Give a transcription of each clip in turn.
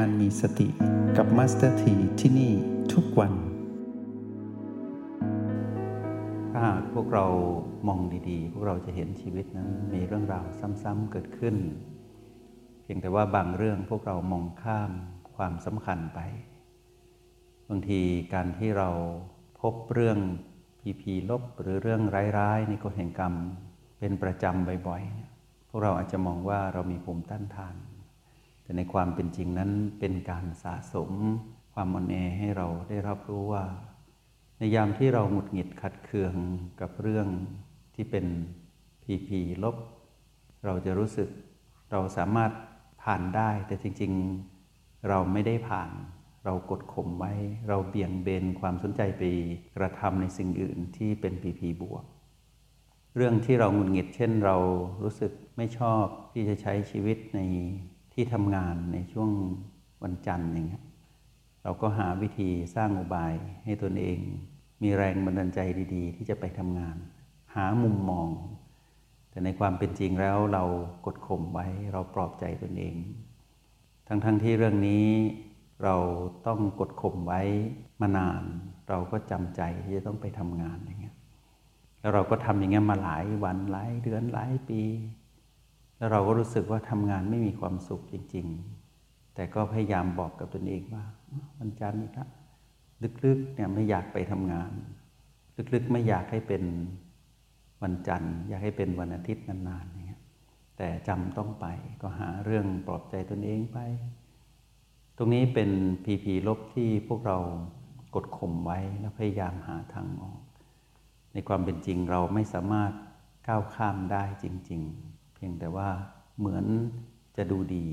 การมีสติกับมาสเตอร์ทีที่นี่ทุกวัน ถ้าหากพวกเรามองดีๆ พวกเราจะเห็นชีวิตนั้นมีเรื่องราวซ้ำๆเกิดขึ้น เพียงแต่ว่าบางเรื่องพวกเรามองข้ามความสำคัญไป บางทีการที่เราพบเรื่องพีพีลบหรือเรื่องร้ายๆ ในกฎแห่งกรรมเป็นประจำบ่อยๆเนี่ยพวกเราอาจจะมองว่าเรามีภูมิต้านทาน แต่ในความเป็นจริงนั้นเป็นการสะสมความอ่อนแอให้เราได้รับรู้ว่า ในยามที่เราหงุดหงิดขัดเคืองกับเรื่องที่เป็นพีพีลบ เราจะรู้สึกเราสามารถผ่านได้ แต่จริง ๆเราไม่ได้ผ่าน เรากดข่มไว้ เราเบี่ยงเบนความสนใจไปกระทำในสิ่งอื่นที่เป็นพีพีบวก เรื่องที่เราหงุดหงิด เช่น เรารู้สึกไม่ชอบที่จะใช้ชีวิตใน ที่ทำงานในช่วงวันจันทร์อย่างเงี้ยเราก็หาวิธีสร้างอุบายให้ตนเอง มีแรงบันดาลใจดี ๆ ที่จะไปทำงาน หามุมมอง แต่ในความเป็นจริงแล้วเรากดข่มไว้เราปลอบใจตนเอง ทั้งๆทที่เรื่องนี้เราต้องกดข่มไว้มานาน เราก็จำใจที่จะต้องไปทำงานอย่างเงี้ยแล้วเราก็ทำอย่างเงี้ยมาหลายวันหลายเดือนหลายปี แล้วเราก็รู้สึกว่าทำงานไม่มีความสุขจริง ๆ แต่ก็พยายามบอกกับตนเองว่าวันจันทร์อีกแล้วลึกๆเนี่ยไม่อยากไปทำงาน ลึกๆไม่อยากให้เป็นวันจันทร์ อยากให้เป็นวันอาทิตย์นานๆอย่างเงี้ยแต่จำต้องไปก็หาเรื่องปลอบใจตนเองไป ตรงนี้เป็นพีพีลบที่พวกเรากดข่มไว้แล้วพยายามหาทางออก ในความเป็นจริงเราไม่สามารถก้าวข้ามได้จริง ๆ พียงแต่ว่าเหมือนจะดูดี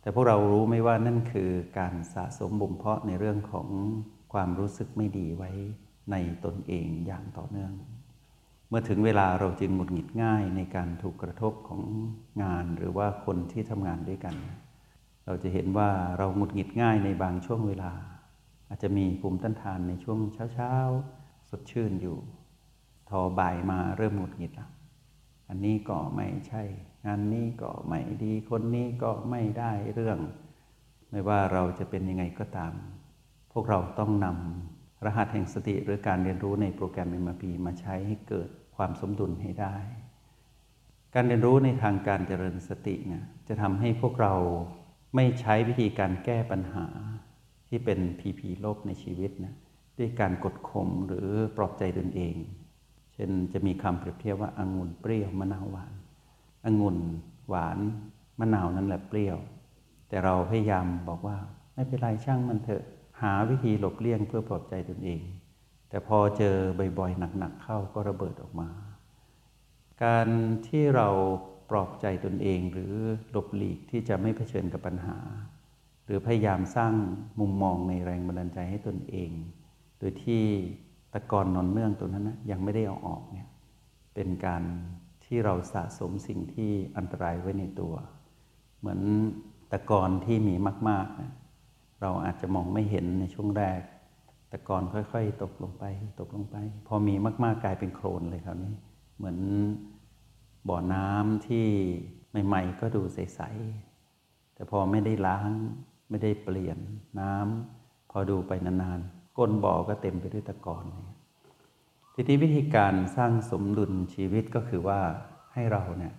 แต่พวกเรารู้ไหมว่านั่นคือการสะสมบ่มเพาะในเรื่องของความรู้สึกไม่ดีไว้ในตนเองอย่างต่อเนื่อง เมื่อถึงเวลาเราจึงหงุดหงิดง่ายในการถูกกระทบของงานหรือว่าคนที่ทำงานด้วยกัน เราจะเห็นว่าเราหงุดหงิดง่ายในบางช่วงเวลา อาจจะมีภูมิต้านทานในช่วงเช้าๆสดชื่นอยู่ ทอบ่ายมาเริ่มหงุดหงิดและ อันนี้ก็ไม่ใช่ งานนี้ก็ไม่ดี คนนี้ก็ไม่ได้เรื่อง ไม่ว่าเราจะเป็นยังไงก็ตาม พวกเราต้องนำรหัสแห่งสติหรือการเรียนรู้ในโปรแกรม MRP มาใช้ให้เกิดความสมดุลให้ได้ การเรียนรู้ในทางการเจริญสติเนี่ยจะทำให้พวกเราไม่ใช้วิธีการแก้ปัญหาที่เป็นพีพีลบในชีวิตนะด้วยการกดข่มหรือปลอบใจตนเอง ช่นจะมีคำเปรียบเทียบว่าอางุ่นเปรี้ยวมะนาวหวานอางุ่นหวานมะนาวนั่นแหละเปรี้ยว แต่เราพยายามบอกว่าไม่เป็นไรช่างมันเถอะหาวิธีหลบเลี่ยงเพื่อปลอบใจตนเอง แต่พอเจอบ่อยๆหนักๆเข้าก็ระเบิดออกมา การที่เราปลอบใจตนเองหรือหลบหลีกที่จะไม่เผชิญกับปัญหา หรือพยายามสร้างมุมมองในแรงบันดาลใจให้ตนเอง โดยที่ ตะกอนนอนเนื่องตัวนั้นนะยังไม่ได้เอาออกเนี่ยเป็นการที่เราสะสมสิ่งที่อันตรายไว้ในตัว เหมือนตะกอนที่มีมากๆนะเราอาจจะมองไม่เห็นในช่วงแรก ตะกอนค่อย ๆ ตกลงไป ตกลงไป พอมีมาก ๆ กลายเป็นโคลนเลยคราวนี้ เหมือนบ่อน้ำที่ใหม่ ๆ ก็ดูใส ๆ แต่พอไม่ได้ล้างไม่ได้เปลี่ยนน้ำพอดูไปนาน ๆ ก้นบ่อก็เต็มไปด้วยตะกอนทีนี้วิธีการสร้างสมดุลชีวิตก็คือว่าให้เราเนี่ย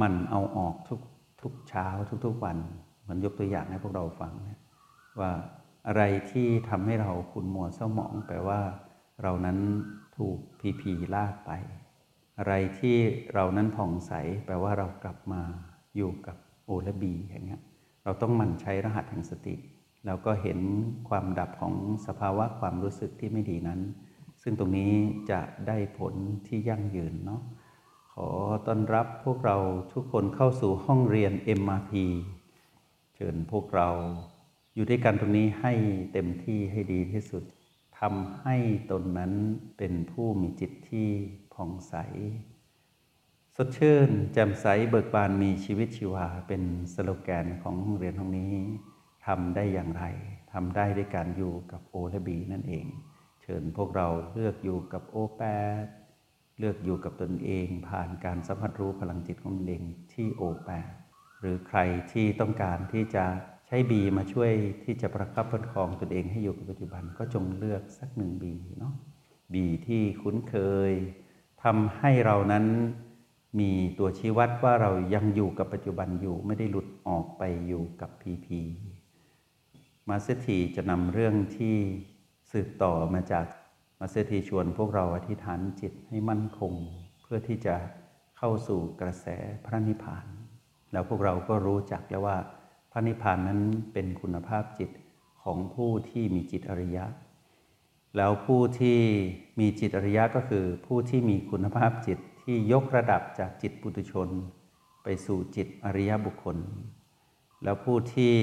มันเอาออกทุกทุกเช้าทุกๆวันเหมือนยกตัวอย่างให้พวกเราฟังนะว่าอะไรที่ทำให้เราขุ่นมัวเศร้าหมองแปลว่า เรานั้นถูกพีพีลากไป อะไรที่เรานั้นผ่องใส แปลว่าเรากลับมาอยู่กับโอและบีอย่างเงี้ยเราต้องมันใช้รหัสแห่งสติ แล้วก็เห็นความดับของสภาวะความรู้สึกที่ไม่ดีนั้น ซึ่งตรงนี้จะได้ผลที่ยั่งยืนเนาะขอต้อนรับพวกเราทุกคนเข้าสู่ห้องเรียน MRP เชิญพวกเราอยู่ด้วยกันตรงนี้ให้เต็มที่ให้ดีที่สุดทำให้ตนนั้นเป็นผู้มีจิตที่ผ่องใส สดชื่นแจ่มใสเบิกบานมีชีวิตชีวาเป็นสโลแกนของโรงเรียนห้องนี้ ทำได้อย่างไรทำได้ด้วยการอยู่กับโอและบีนั่นเอง เชิญพวกเราเลือกอยู่กับโอแปดเลือกอยู่กับตนเอง ผ่านการสัมผัสรู้พลังจิตของตนเองที่โอแปดหรือใครที่ต้องการที่จะใช้บีมาช่วยที่จะประคับประคองตนเองให้อยู่กับปัจจุบันก็จงเลือกสักหนึ่งบีเนาะบีที่คุ้นเคยทำให้เรานั้นมีตัวชี้วัดว่าเรายังอยู่กับปัจจุบันอยู่ไม่ได้หลุดออกไปอยู่กับพีพี มาสเตอร์ทีจะนำเรื่องที่สืบต่อมาจากมาสเตอร์ทีชวนพวกเราอธิษฐานจิตให้มั่นคง เพื่อที่จะเข้าสู่กระแสพระนิพพาน แล้วพวกเราก็รู้จักแล้วว่า พระนิพพานนั้นเป็นคุณภาพจิตของผู้ที่มีจิตอริยะ แล้วผู้ที่มีจิตอริยะก็คือ ผู้ที่มีคุณภาพจิตที่ยกระดับจากจิตปุถุชน ไปสู่จิตอริยบุคคล แล้วผู้ที่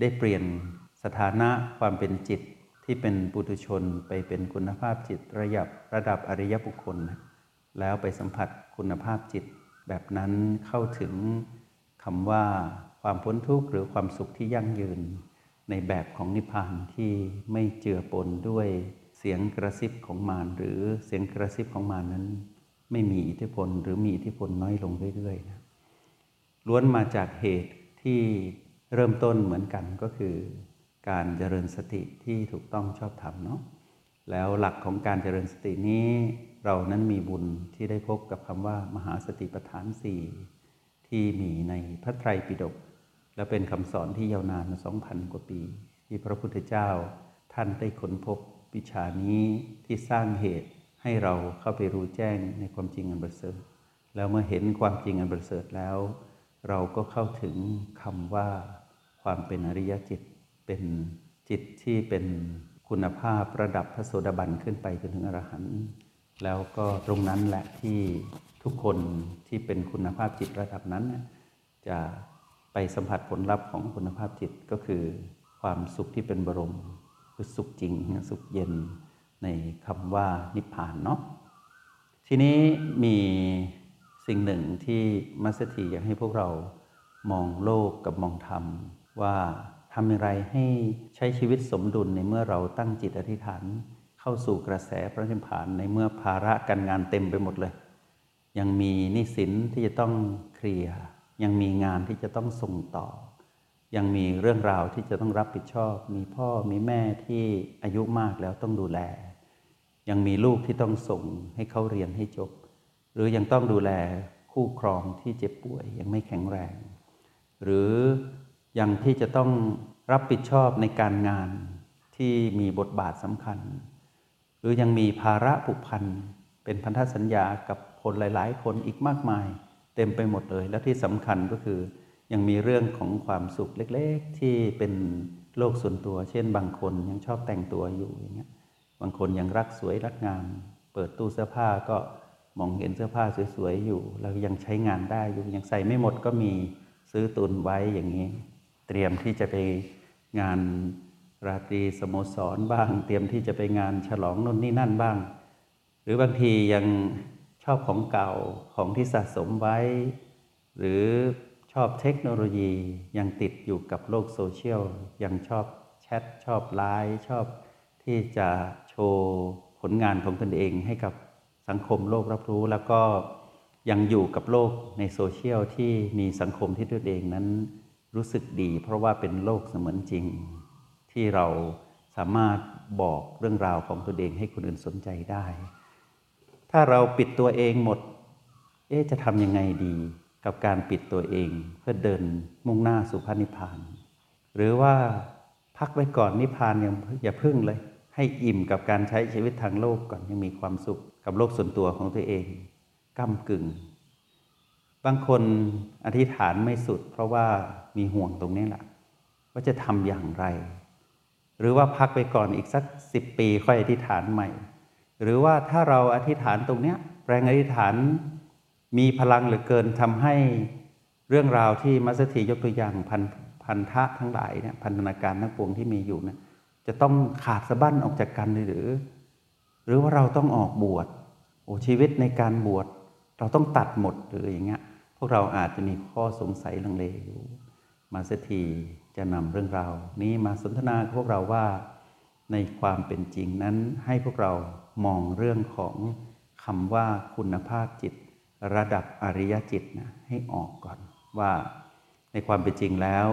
ได้เปลี่ยน สถานะความเป็นจิตที่เป็นปุถุชนไปเป็นคุณภาพจิตระยับระดับอริยบุคคล แล้วไปสัมผัสคุณภาพจิต แบบนั้นเข้าถึงคำว่าความพ้นทุกข์หรือความสุขที่ยั่งยืน ในแบบของนิพพานที่ไม่เจือปนด้วยเสียงกระซิบของมารหรือเสียงกระซิบของมารนั้น ไม่มีอิทธิพลหรือมีอิทธิพลน้อยลงเรื่อยๆนะล้วนมาจากเหตุที่เริ่มต้นเหมือนกันก็คือ การเจริญสติที่ถูกต้องชอบธรรมเนาะแล้วหลักของการเจริญสตินี้ เรานั้นมีบุญที่ได้พบกับคำว่า มหาสติปัฏฐานสี่ที่มีในพระไตรปิฎกและเป็นคำสอนที่ยาวนานมาสองพันกว่าปี ที่พระพุทธเจ้าท่านได้ค้นพบวิชานี้ที่สร้างเหตุให้เราเข้าไปรู้แจ้งในความจริงอันประเสริฐแล้วเมื่อเห็นความจริงอันประเสริฐแล้ว เราก็เข้าถึงคำว่าความเป็นอริยจิต เป็นจิตที่เป็นคุณภาพระดับพระโสดาบันขึ้นไปจนถึงอรหันต์แล้วก็ตรงนั้นแหละที่ทุกคนที่เป็นคุณภาพจิตระดับนั้น จะไปสัมผัสผลลัพธ์ของคุณภาพจิตก็คือความสุขที่เป็นบรมคือสุขจริงสุขเย็นในคำว่านิพพานเนาะทีนี้มีสิ่งหนึ่งที่มัสถีอยากให้พวกเรามองโลกกับมองธรรมว่า ทำอย่างไรให้ใช้ชีวิตสมดุลในเมื่อเราตั้งจิตอธิษฐาน เข้าสู่กระแสพระนิพพานในเมื่อภาระการงานเต็มไปหมดเลย ยังมีนิสินที่จะต้องเคลียร์ยังมีงานที่จะต้องส่งต่อ ยังมีเรื่องราวที่จะต้องรับผิดชอบ มีพ่อมีแม่ที่อายุมากแล้วต้องดูแล ยังมีลูกที่ต้องส่งให้เขาเรียนให้จบ หรือยังต้องดูแลคู่ครองที่เจ็บป่วยยังไม่แข็งแรง หรือ ยังที่จะต้องรับผิดชอบในการงานที่มีบทบาทสำคัญ หรือยังมีภาระผูกพันเป็นพันธสัญญากับคนหลาย ๆ คนอีกมากมาย เต็มไปหมดเลย และที่สำคัญก็คือ ยังมีเรื่องของความสุขเล็ก ๆ ที่เป็นโลกส่วนตัว เช่น บางคนยังชอบแต่งตัวอยู่อย่างเงี้ยบางคนยังรักสวยรักงาม เปิดตู้เสื้อผ้าก็มองเห็นเสื้อผ้าสวย ๆ อยู่ แล้วยังใช้งานได้อยู่ยังใส่ไม่หมดก็มีซื้อตุนไว้อย่างนี้ ตรียมที่จะไปงานราตรีสโมสรบ้าง เตรียมที่จะไปงานฉลองน่นนี่นั่นบ้าง หรือบางทียังชอบของเก่าของที่สะสมไว้ หรือชอบเทคโนโลยียังติดอยู่กับโลกโซเชียลยังชอบแชทชอบไลน์ชอบที่จะโชว์ผลงานของตนเองให้กับสังคมโลกรับรู้แล้วก็ยังอยู่กับโลกในโซเชียลที่มีสังคมที่ตนเองนั้น รู้สึกดี เพราะว่าเป็นโลกเสมือนจริง ที่เราสามารถบอกเรื่องราวของตนเองให้คนอื่นสนใจได้ ถ้าเราปิดตัวเองหมด เอ๊จะทำยังไงดีกับการปิดตัวเองเพื่อเดินมุ่งหน้าสู่พระนิพพาน หรือว่าพักไว้ก่อนนิพพานยังอย่าพึ่งเลย ให้อิ่มกับการใช้ชีวิตทางโลกก่อนยังมีความสุขกับโลกส่วนตัวของตัวเองก้ากึ่ง บางคนอธิษฐานไม่สุด เพราะว่ามีห่วงตรงนี้แหละว่าจะทำอย่างไร หรือว่าพักไปก่อนอีกสักสิบปีค่อยอธิษฐานใหม่ หรือว่าถ้าเราอธิษฐานตรงเนี้ยแรงอธิษฐานมีพลังเหลือเกินทำให้เรื่องราวที่มัสถียกตัวอย่างพันพันธะทั้งหลายเนี่ยพันธนาการทั้งปวงที่มีอยู่เนี่ยจะต้องขาดสะบั้นออกจากกันหรือ หรือว่าเราต้องออกบวชโอ้ชีวิตในการบวชเราต้องตัดหมดหรืออย่างเงี้ย วกเราอาจจะมีข้อสงสัยลังเลอยู่มาสถีจะนำเรื่องราวนี้มาสนทนาพวกเราว่า ในความเป็นจริงนั้นให้พวกเรามองเรื่องของคำว่าคุณภาพจิต ระดับอริยจิตนะให้ออกก่อนว่าในความเป็นจริงแล้ว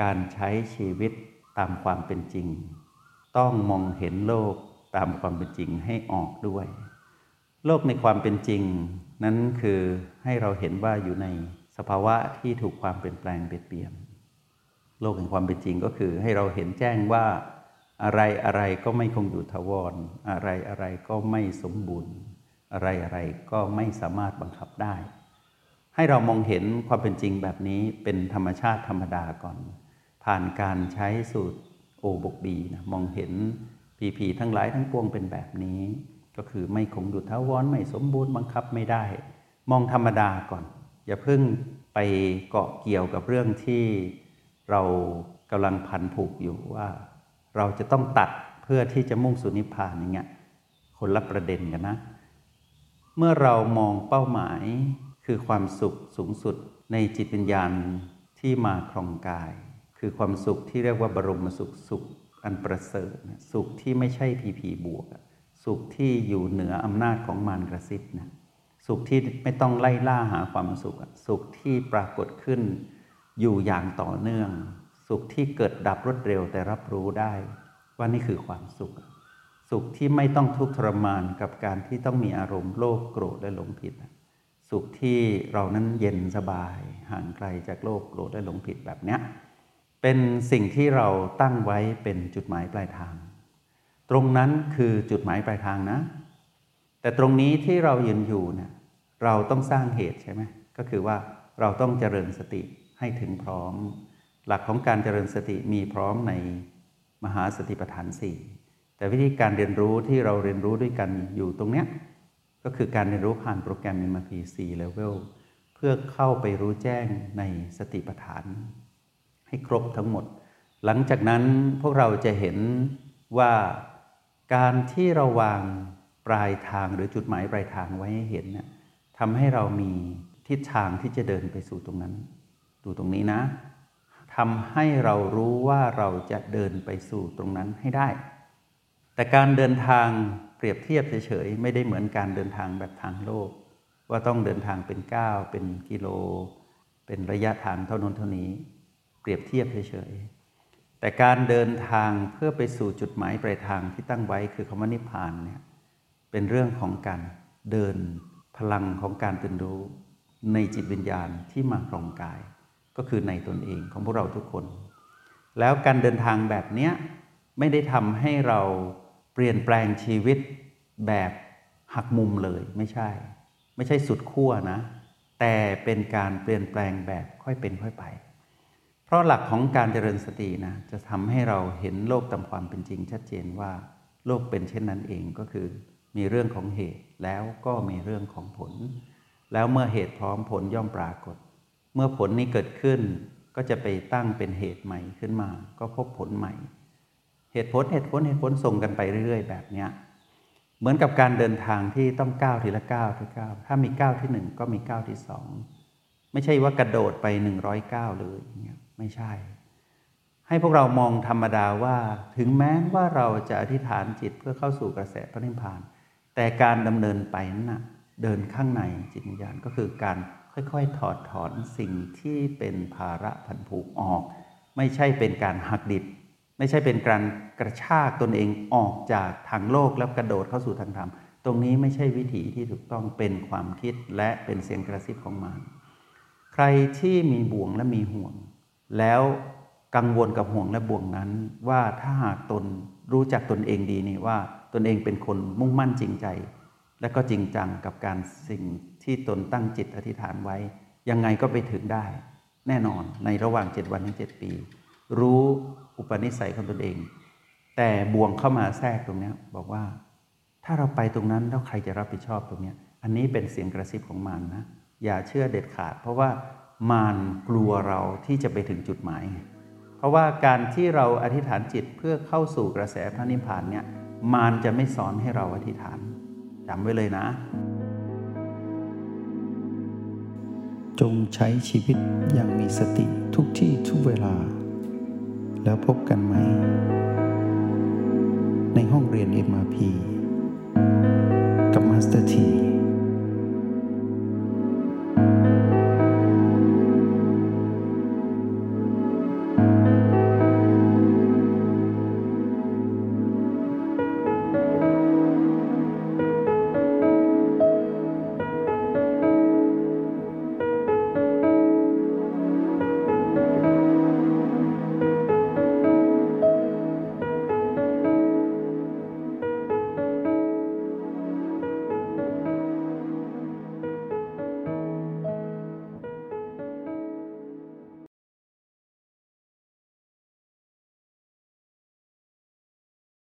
การใช้ชีวิตตามความเป็นจริง ต้องมองเห็นโลกตามความเป็นจริงให้ออกด้วย โลกในความเป็นจริง นั้นคือให้เราเห็นว่าอยู่ในสภาวะที่ถูกความเปลี่ยนแปลงเปลี่ยนเปลี่ยน โลกแห่งความเป็นจริงก็คือให้เราเห็นแจ้งว่าอะไรอะไรก็ไม่คงอยู่ทวรอะไรอะไรก็ไม่สมบูรณ์ อะไรอะไรก็ไม่สามารถบังคับได้ ให้เรามองเห็นความเป็นจริงแบบนี้เป็นธรรมชาติธรรมดาก่อน ผ่านการใช้สูตรโอบกบีนะมองเห็นผีผีทั้งหลายทั้งปวงเป็นแบบนี้ ก็คือไม่คงอยู่ทวรไม่สมบูรณ์บังคับไม่ได้ มองธรรมดาก่อน อย่าเพิ่งไปเกาะเกี่ยวกับเรื่องที่เรากำลังพันผูกอยู่ว่า เราจะต้องตัดเพื่อที่จะมุ่งสู่นิพพานอย่างเงี้ยคนละประเด็นกันนะ เมื่อเรามองเป้าหมายคือความสุขสูงสุดในจิตวิญญาณที่มาครองกาย คือความสุขที่เรียกว่าบรมสุขสุขอันประเสริฐสุขที่ไม่ใช่พีพีบวก สุขที่อยู่เหนืออำนาจของมารกระซิบนะสุขที่ไม่ต้องไล่ล่าหาความสุข สุขที่ปรากฏขึ้นอยู่อย่างต่อเนื่อง สุขที่เกิดดับรวดเร็วแต่รับรู้ได้ ว่านี่คือความสุข สุขที่ไม่ต้องทุกข์ทรมานกับการที่ต้องมีอารมณ์โลภโกรธและหลงผิด สุขที่เรานั้นเย็นสบายห่างไกลจากโลภโกรธและหลงผิดแบบเนี้ยเป็นสิ่งที่เราตั้งไว้เป็นจุดหมายปลายทาง ตรงนั้นคือจุดหมายปลายทางนะ แต่ตรงนี้ที่เรายืนอยู่เนี่ยเราต้องสร้างเหตุใช่ไหมก็คือว่าเราต้องเจริญสติให้ถึงพร้อม หลักของการเจริญสติมีพร้อมในมหาสติปัฏฐานสี่แต่วิธีการเรียนรู้ที่เราเรียนรู้ด้วยกันอยู่ตรงเนี้ยก็คือการเรียนรู้ผ่านโปรแกรม MRP 4 Level เพื่อเข้าไปรู้แจ้งในสติปัฏฐาน ให้ครบทั้งหมด หลังจากนั้นพวกเราจะเห็นว่า การที่เราวางปลายทางหรือจุดหมายปลายทางไว้ให้เห็นเนี่ยทำให้เรามีทิศทางที่จะเดินไปสู่ตรงนั้น ดูตรงนี้นะทำให้เรารู้ว่าเราจะเดินไปสู่ตรงนั้นให้ได้ แต่การเดินทางเปรียบเทียบเฉยๆไม่ได้เหมือนการเดินทางแบบทางโลก ว่าต้องเดินทางเป็นก้าวเป็นกิโล เป็นระยะทางเท่านั้นเท่านี้ เปรียบเทียบเฉยๆ แต่การเดินทางเพื่อไปสู่จุดหมายปลายทางที่ตั้งไว้คือคำว่านิพพานเนี่ยเป็นเรื่องของการเดินพลังของการตื่นรู้ในจิตวิญญาณที่มาครองกาย ก็คือในตนเองของพวกเราทุกคน แล้วการเดินทางแบบนี้ไม่ได้ทำให้เราเปลี่ยนแปลงชีวิตแบบหักมุมเลยไม่ใช่ ไม่ใช่สุดขั้วนะ แต่เป็นการเปลี่ยนแปลงแบบค่อยเป็นค่อยไป เพราะหลักของการเจริญสตินะจะทำให้เราเห็นโลกตามความเป็นจริงชัดเจนว่าโลกเป็นเช่นนั้นเองก็คือ มีเรื่องของเหตุแล้วก็มีเรื่องของผล แล้วเมื่อเหตุพร้อมผลย่อมปรากฏ เมื่อผลนี้เกิดขึ้น ก็จะไปตั้งเป็นเหตุใหม่ขึ้นมา ก็พบผลใหม่ เหตุผลเหตุผลเหตุผลส่งกันไปเรื่อย ๆ แบบนี้เหมือนกับการเดินทางที่ต้องก้าวทีละก้าวทีละก้าวถ้ามีก้าวที่หนึ่งก็มีก้าวที่สองไม่ใช่ว่ากระโดดไปหนึ่งร้อยก้าวเลยเนี่ย ไม่ใช่ ให้พวกเรามองธรรมดาว่าถึงแม้ว่าเราจะอธิษฐานจิตเพื่อเข้าสู่กระแสพระนิพพาน แต่การดำเนินไปนั้นนะเดินข้างในจิตวิญญาณก็คือการค่อยๆ ถอดถอนสิ่งที่เป็นภาระพันผูกออก ไม่ใช่เป็นการหักดิบ ไม่ใช่เป็นการกระชากตนเองออกจากทางโลกแล้วกระโดดเข้าสู่ทางธรรม ตรงนี้ไม่ใช่วิถีที่ถูกต้องเป็นความคิดและเป็นเสียงกระซิบของมารใครที่มีบ่วงและมีห่วง แล้วกังวลกับห่วงและบ่วงนั้น ว่าถ้าหากตนรู้จักตนเองดีนี่ว่าตนเองเป็นคนมุ่งมั่นจริงใจ และก็จริงจังกับการสิ่งที่ตนตั้งจิตอธิษฐานไว้ ยังไงก็ไปถึงได้ แน่นอนในระหว่างเจ็ดวันถึงเจ็ดปี รู้อุปนิสัยของตนเอง แต่บ่วงเข้ามาแทรกตรงนี้บอกว่า ถ้าเราไปตรงนั้นแล้วใครจะรับผิดชอบตรงนี้อันนี้เป็นเสียงกระซิบของมารนนะอย่าเชื่อเด็ดขาด เพราะว่า มารกลัวเราที่จะไปถึงจุดหมาย เพราะว่าการที่เราอธิษฐานจิตเพื่อเข้าสู่กระแสพระนิพพานเนี่ยมารจะไม่สอนให้เราอธิษฐานจำไว้เลยนะ จงใช้ชีวิตอย่างมีสติทุกที่ทุกเวลา แล้วพบกันใหม่ ในห้องเรียน MRP กับมาสเตอร์ที